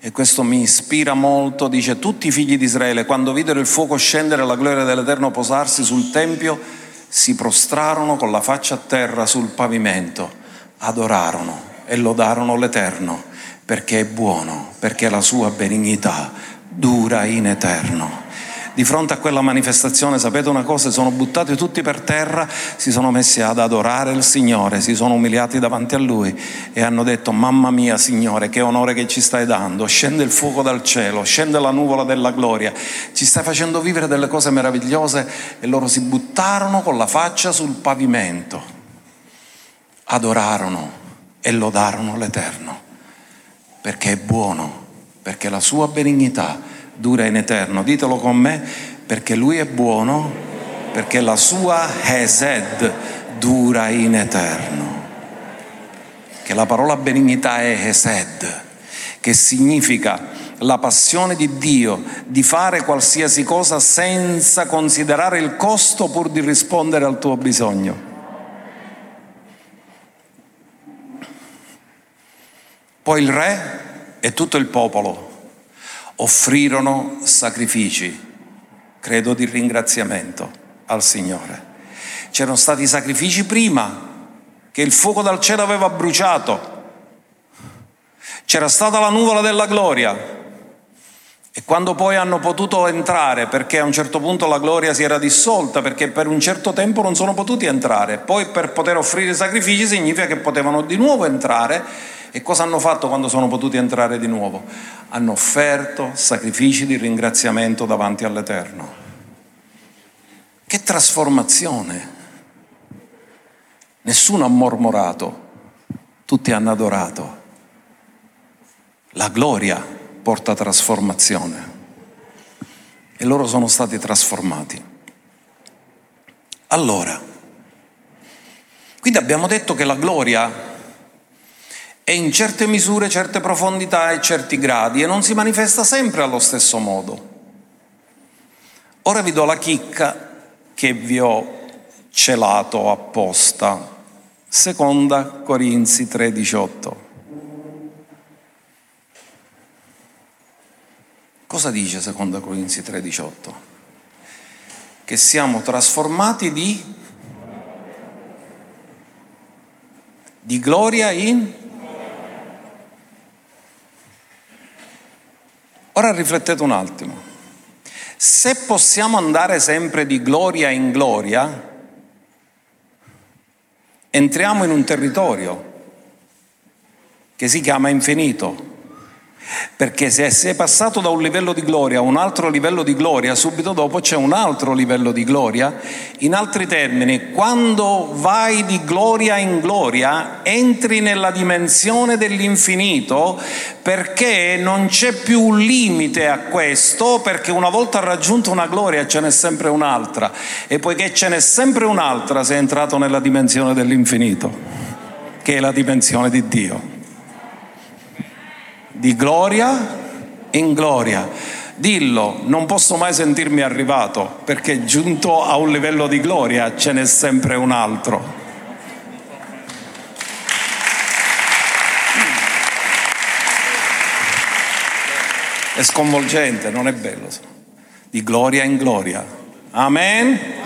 e questo mi ispira molto. Dice, tutti i figli di Israele, quando videro il fuoco scendere e la gloria dell'Eterno posarsi sul Tempio, si prostrarono con la faccia a terra sul pavimento, adorarono e lodarono l'Eterno perché è buono, perché la sua benignità dura in eterno. Di fronte a quella manifestazione, sapete una cosa, sono buttati tutti per terra, si sono messi ad adorare il Signore, si sono umiliati davanti a Lui e hanno detto, mamma mia Signore, che onore che ci stai dando, scende il fuoco dal cielo, scende la nuvola della gloria, ci stai facendo vivere delle cose meravigliose. E loro si buttarono con la faccia sul pavimento, adorarono e lodarono l'Eterno, perché è buono, perché la sua benignità dura in eterno. Ditelo con me, perché Lui è buono, perché la sua Hesed dura in eterno. Che la parola benignità è Hesed, che significa la passione di Dio di fare qualsiasi cosa senza considerare il costo pur di rispondere al tuo bisogno. Poi il re e tutto il popolo offrirono sacrifici. credo di ringraziamento al Signore. C'erano stati sacrifici prima che il fuoco dal cielo aveva bruciato. C'era stata la nuvola della gloria. E quando poi hanno potuto entrare, perché a un certo punto la gloria si era dissolta, perché per un certo tempo non sono potuti entrare, poi per poter offrire sacrifici significa che potevano di nuovo entrare. E cosa hanno fatto quando sono potuti entrare di nuovo? Hanno offerto sacrifici di ringraziamento davanti all'Eterno. Che trasformazione! Nessuno ha mormorato, tutti hanno adorato. La gloria porta trasformazione e loro sono stati trasformati. Allora, quindi abbiamo detto che la gloria è in certe misure, certe profondità e certi gradi e non si manifesta sempre allo stesso modo. Ora vi do la chicca che vi ho celato apposta. Seconda Corinzi 3:18. Cosa dice seconda Corinzi 3:18? Che siamo trasformati di, di gloria in... Ora riflettete un attimo. Se possiamo andare sempre di gloria in gloria, entriamo in un territorio che si chiama infinito. Perché se sei passato da un livello di gloria a un altro livello di gloria, subito dopo c'è un altro livello di gloria. In altri termini, quando vai di gloria in gloria, entri nella dimensione dell'infinito perché non c'è più un limite a questo, perché una volta raggiunto una gloria ce n'è sempre un'altra. E poiché ce n'è sempre un'altra, sei entrato nella dimensione dell'infinito, che è la dimensione di Dio di gloria in gloria. Dillo, non posso mai sentirmi arrivato perché giunto a un livello di gloria ce n'è sempre un altro. È sconvolgente, non è bello. Di gloria in gloria. Amen.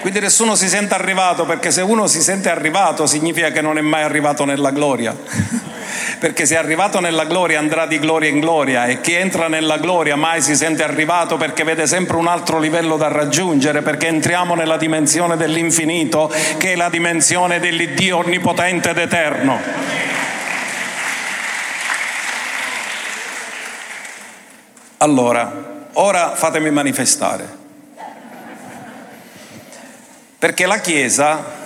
Quindi nessuno si sente arrivato perché se uno si sente arrivato significa che non è mai arrivato nella gloria perché se è arrivato nella gloria andrà di gloria in gloria e chi entra nella gloria mai si sente arrivato perché vede sempre un altro livello da raggiungere, perché entriamo nella dimensione dell'infinito che è la dimensione dell'Iddio onnipotente ed eterno. Allora, ora fatemi manifestare, perché la Chiesa,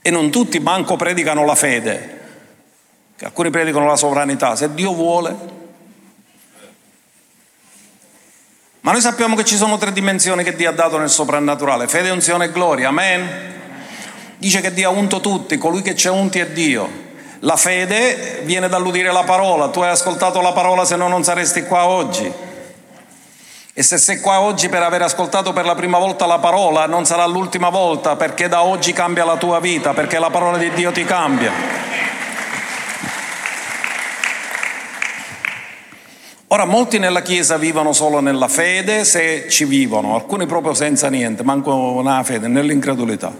e non tutti manco predicano la fede, Alcuni predicano la sovranità, se Dio vuole. Ma noi sappiamo che ci sono tre dimensioni che Dio ha dato nel soprannaturale, fede, unzione e gloria, amen. Dice che Dio ha unto tutti, colui che c'è unti è Dio. La fede viene dall'udire la parola, tu hai ascoltato la parola se no non saresti qua oggi. E se sei qua oggi per aver ascoltato per la prima volta la parola, non sarà l'ultima volta perché da oggi cambia la tua vita, perché la parola di Dio ti cambia. Ora, molti nella Chiesa vivono solo nella fede, se ci vivono, alcuni proprio senza niente, manco nella fede, nell'incredulità.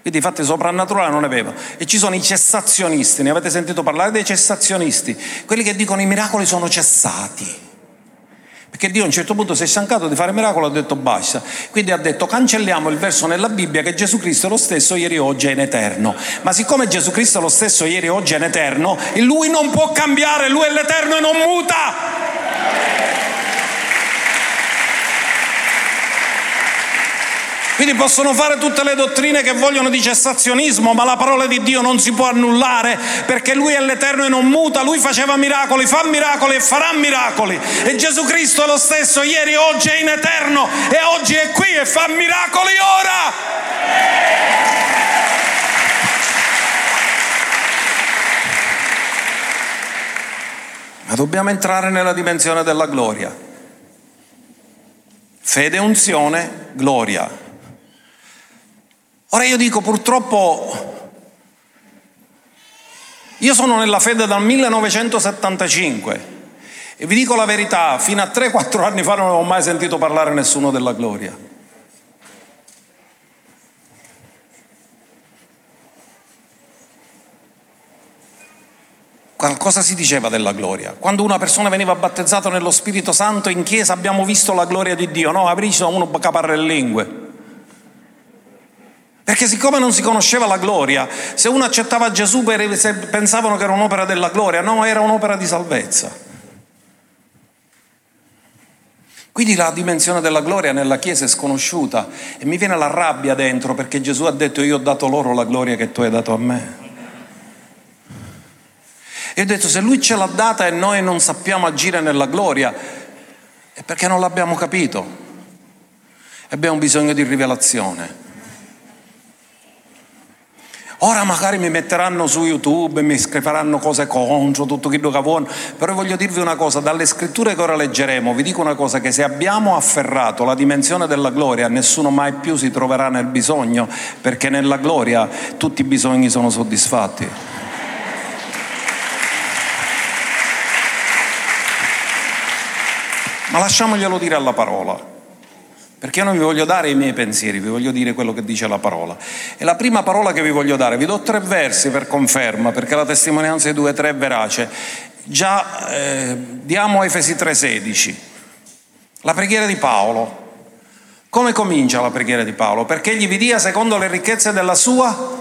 Quindi infatti soprannaturale non aveva. E ci sono i cessazionisti, ne avete sentito parlare dei cessazionisti? Quelli che dicono i miracoli sono cessati. Perché Dio a un certo punto si è stancato di fare miracoli e ha detto basta. Quindi ha detto cancelliamo il verso nella Bibbia che Gesù Cristo è lo stesso ieri, oggi e in eterno. Ma siccome Gesù Cristo è lo stesso ieri, oggi e in eterno, lui non può cambiare, lui è l'eterno e non muta. Quindi possono fare tutte le dottrine che vogliono di cessazionismo, ma la parola di Dio non si può annullare perché Lui è l'Eterno e non muta, Lui faceva miracoli, fa miracoli e farà miracoli. E Gesù Cristo è lo stesso ieri, oggi è in eterno e oggi è qui e fa miracoli ora. Ma dobbiamo entrare nella dimensione della gloria. Fede, unzione, gloria. Ora io dico purtroppo, io sono nella fede dal 1975 E vi dico la verità, fino a 3-4 anni fa non avevo mai sentito parlare nessuno della gloria. Cosa si diceva della gloria? Quando una persona veniva battezzata nello Spirito Santo in chiesa abbiamo visto la gloria di Dio, no? Avrì uno in lingue. Perché siccome non si conosceva la gloria, se uno accettava Gesù pensavano che era un'opera della gloria, no, era un'opera di salvezza. Quindi la dimensione della gloria nella Chiesa è sconosciuta e mi viene la rabbia dentro perché Gesù ha detto io ho dato loro la gloria che tu hai dato a me. E ho detto se lui ce l'ha data e noi non sappiamo agire nella gloria è perché non l'abbiamo capito. Abbiamo bisogno di rivelazione. Ora magari mi metteranno su YouTube mi scriveranno cose contro, tutto quello che vogliono, però voglio dirvi una cosa, dalle scritture che ora leggeremo, vi dico una cosa, che se abbiamo afferrato la dimensione della gloria, nessuno mai più si troverà nel bisogno, perché nella gloria tutti i bisogni sono soddisfatti. Ma lasciamoglielo dire alla parola. Perché io non vi voglio dare i miei pensieri, vi voglio dire quello che dice la parola. E la prima parola che vi voglio dare, vi do tre versi per conferma, perché la testimonianza di due e tre è verace. Già eh, diamo Efesi 3,16. La preghiera di Paolo. Come comincia la preghiera di Paolo? Perché egli vi dia secondo le ricchezze della sua?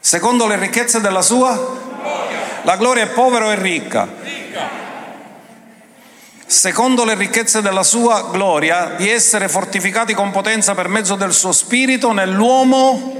Secondo le ricchezze della sua? La gloria è povera è ricca? Secondo le ricchezze della sua gloria, di essere fortificati con potenza per mezzo del suo spirito nell'uomo.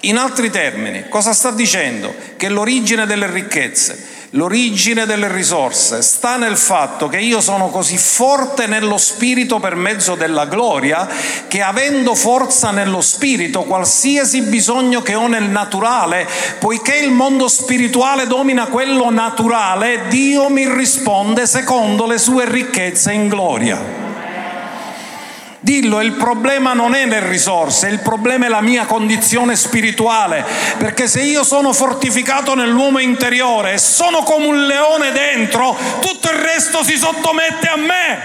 In altri termini, cosa sta dicendo? Che l'origine delle ricchezze, L'origine delle risorse sta nel fatto che io sono così forte nello spirito per mezzo della gloria che avendo forza nello spirito, qualsiasi bisogno che ho nel naturale, poiché il mondo spirituale domina quello naturale, Dio mi risponde secondo le sue ricchezze in gloria. Dillo, il problema non è le risorse, il problema è la mia condizione spirituale, perché se io sono fortificato nell'uomo interiore e sono come un leone dentro, tutto il resto si sottomette a me.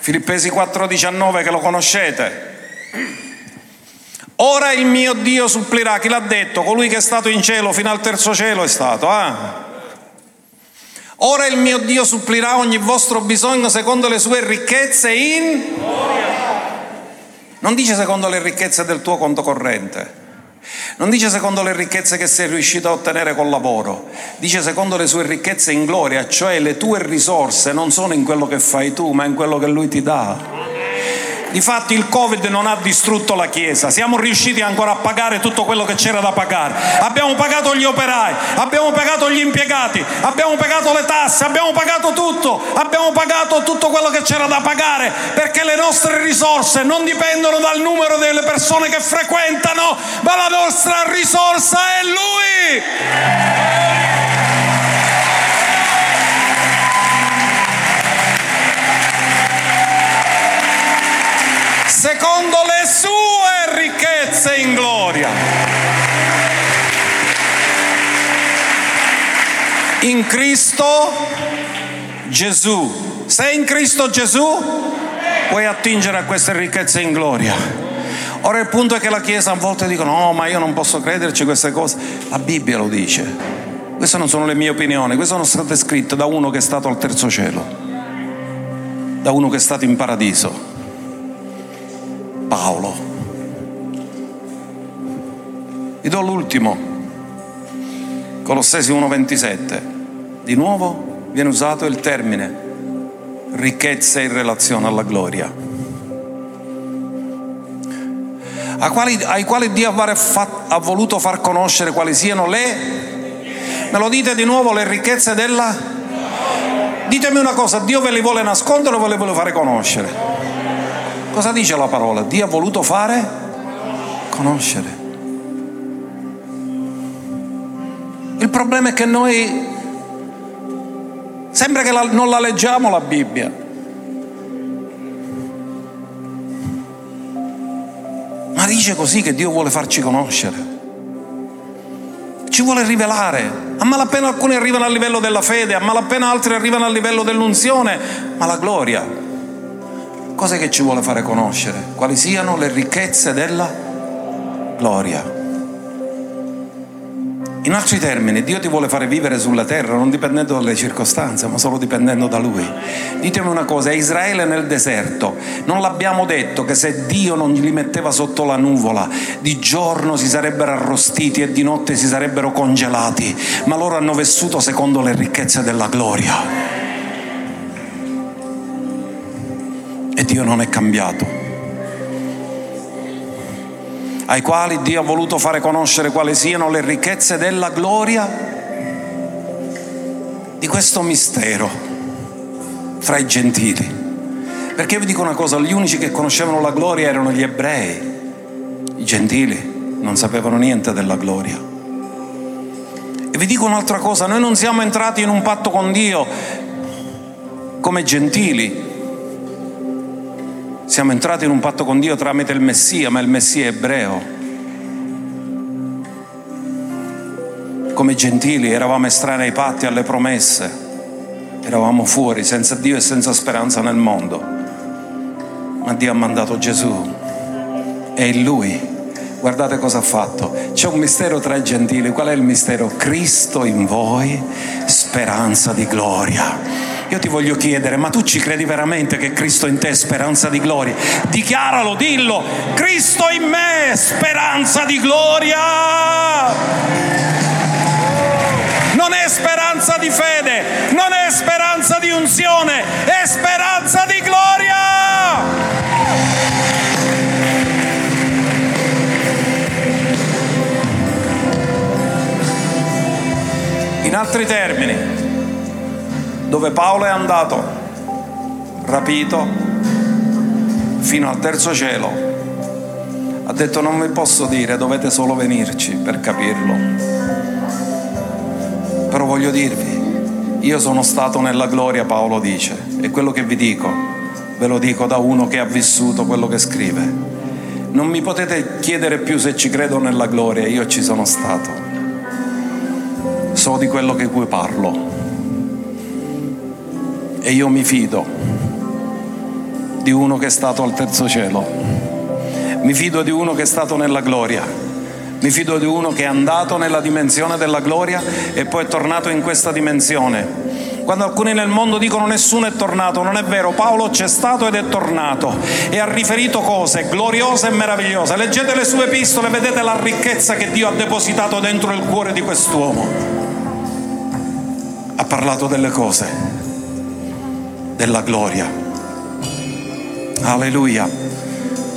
Filippesi 4:19 che lo conoscete. Ora il mio Dio supplirà, chi l'ha detto? Colui che è stato in cielo fino al terzo cielo è stato. Eh? Ora il mio Dio supplirà ogni vostro bisogno secondo le sue ricchezze in... Non dice secondo le ricchezze del tuo conto corrente. Non dice secondo le ricchezze che sei riuscito a ottenere col lavoro, dice secondo le sue ricchezze in gloria, cioè le tue risorse non sono in quello che fai tu, ma in quello che lui ti dà. Difatti il Covid non ha distrutto la Chiesa, siamo riusciti ancora a pagare tutto quello che c'era da pagare. Abbiamo pagato gli operai, abbiamo pagato gli impiegati, abbiamo pagato le tasse, abbiamo pagato tutto, abbiamo pagato tutto quello che c'era da pagare perché le nostre risorse non dipendono dal numero delle persone che frequentano, ma la nostra risorsa è Lui. Secondo le sue ricchezze in gloria. In Cristo Gesù. Sei in Cristo Gesù, puoi attingere a queste ricchezze in gloria. Ora il punto è che la Chiesa a volte dice no, ma io non posso crederci queste cose. La Bibbia lo dice. Queste non sono le mie opinioni, queste sono state scritte da uno che è stato al terzo cielo, da uno che è stato in paradiso. Paolo. Vi do l'ultimo, Colossesi 1.27. Di nuovo viene usato il termine ricchezza in relazione alla gloria. Quali, ai quali Dio ha voluto far conoscere quali siano le... Me lo dite di nuovo, le ricchezze della... Ditemi una cosa, Dio ve le vuole nascondere o ve le vuole fare conoscere? Cosa dice la parola? Dio ha voluto fare? Conoscere. Il problema è che noi sembra che la, non la leggiamo la Bibbia. Ma dice così che Dio vuole farci conoscere. Ci vuole rivelare. A malapena alcuni arrivano al livello della fede, a malapena altri arrivano al livello dell'unzione, ma la gloria. Cos'è che ci vuole fare conoscere? Quali siano le ricchezze della gloria. In altri termini, Dio ti vuole fare vivere sulla terra non dipendendo dalle circostanze, ma solo dipendendo da Lui. Ditemi una cosa, Israele nel deserto, non l'abbiamo detto che se Dio non li metteva sotto la nuvola, di giorno si sarebbero arrostiti e di notte si sarebbero congelati, ma loro hanno vissuto secondo le ricchezze della gloria. Dio non è cambiato ai quali Dio ha voluto fare conoscere quali siano le ricchezze della gloria di questo mistero fra i gentili. Perché vi dico una cosa, gli unici che conoscevano la gloria erano gli ebrei, i gentili non sapevano niente della gloria. E vi dico un'altra cosa, noi non siamo entrati in un patto con Dio come gentili, siamo entrati in un patto con Dio tramite il Messia, ma il Messia è ebreo. Come gentili eravamo estranei ai patti, alle promesse, eravamo fuori, senza Dio e senza speranza nel mondo. Ma Dio ha mandato Gesù e in Lui, guardate cosa ha fatto. C'è un mistero tra i gentili, qual è il mistero? Cristo in voi, speranza di gloria. Io ti voglio chiedere, ma tu ci credi veramente che Cristo in te è speranza di gloria? Dichiaralo, dillo, Cristo in me, speranza di gloria. Non è speranza di fede, non è speranza di unzione, è speranza di gloria. In altri termini, dove Paolo è andato rapito fino al terzo cielo, ha detto non vi posso dire, dovete solo venirci per capirlo. Però voglio dirvi, io sono stato nella gloria, Paolo dice, e quello che vi dico, ve lo dico da uno che ha vissuto quello che scrive. Non mi potete chiedere più se ci credo nella gloria, io ci sono stato. So di quello che cui parlo e io mi fido di uno che è stato al terzo cielo, mi fido di uno che è stato nella gloria, mi fido di uno che è andato nella dimensione della gloria e poi è tornato in questa dimensione. Quando alcuni nel mondo dicono nessuno è tornato, non è vero, Paolo c'è stato ed è tornato e ha riferito cose gloriose e meravigliose. Leggete le sue epistole, vedete la ricchezza che Dio ha depositato dentro il cuore di quest'uomo. Ha parlato delle cose della gloria. Alleluia.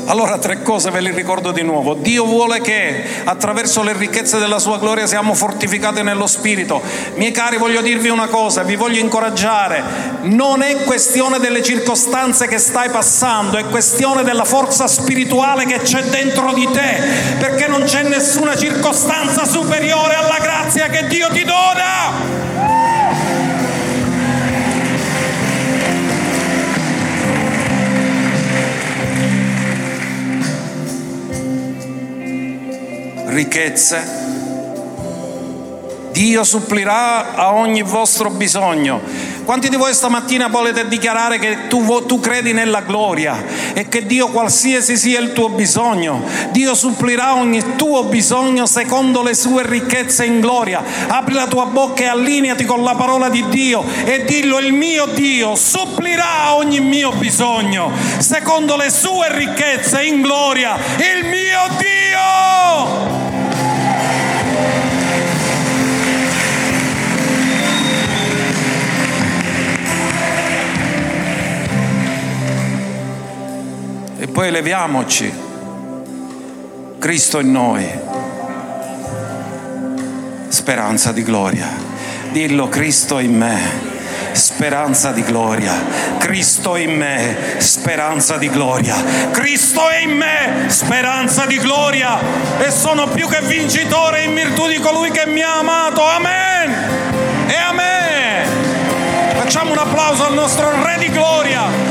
Allora tre cose ve le ricordo di nuovo. Dio vuole che attraverso le ricchezze della sua gloria siamo fortificati nello spirito. Miei cari, voglio dirvi una cosa, vi voglio incoraggiare. Non è questione delle circostanze che stai passando, è questione della forza spirituale che c'è dentro di te, perché non c'è nessuna circostanza superiore alla grazia che Dio ti dona. Ricchezze. Dio supplirà a ogni vostro bisogno. Quanti di voi stamattina volete dichiarare che tu, tu, credi nella gloria e che Dio qualsiasi sia il tuo bisogno, Dio supplirà ogni tuo bisogno secondo le sue ricchezze in gloria. Apri la tua bocca e allineati con la parola di Dio e dillo il mio Dio supplirà ogni mio bisogno secondo le sue ricchezze in gloria. Il mio Dio! Poi eleviamoci. Cristo in noi, speranza di gloria. Dillo Cristo in me, speranza di gloria. Cristo in me, speranza di gloria. Cristo è in me, speranza di gloria. E sono più che vincitore in virtù di colui che mi ha amato. Amen. E amen. Facciamo un applauso al nostro Re di gloria.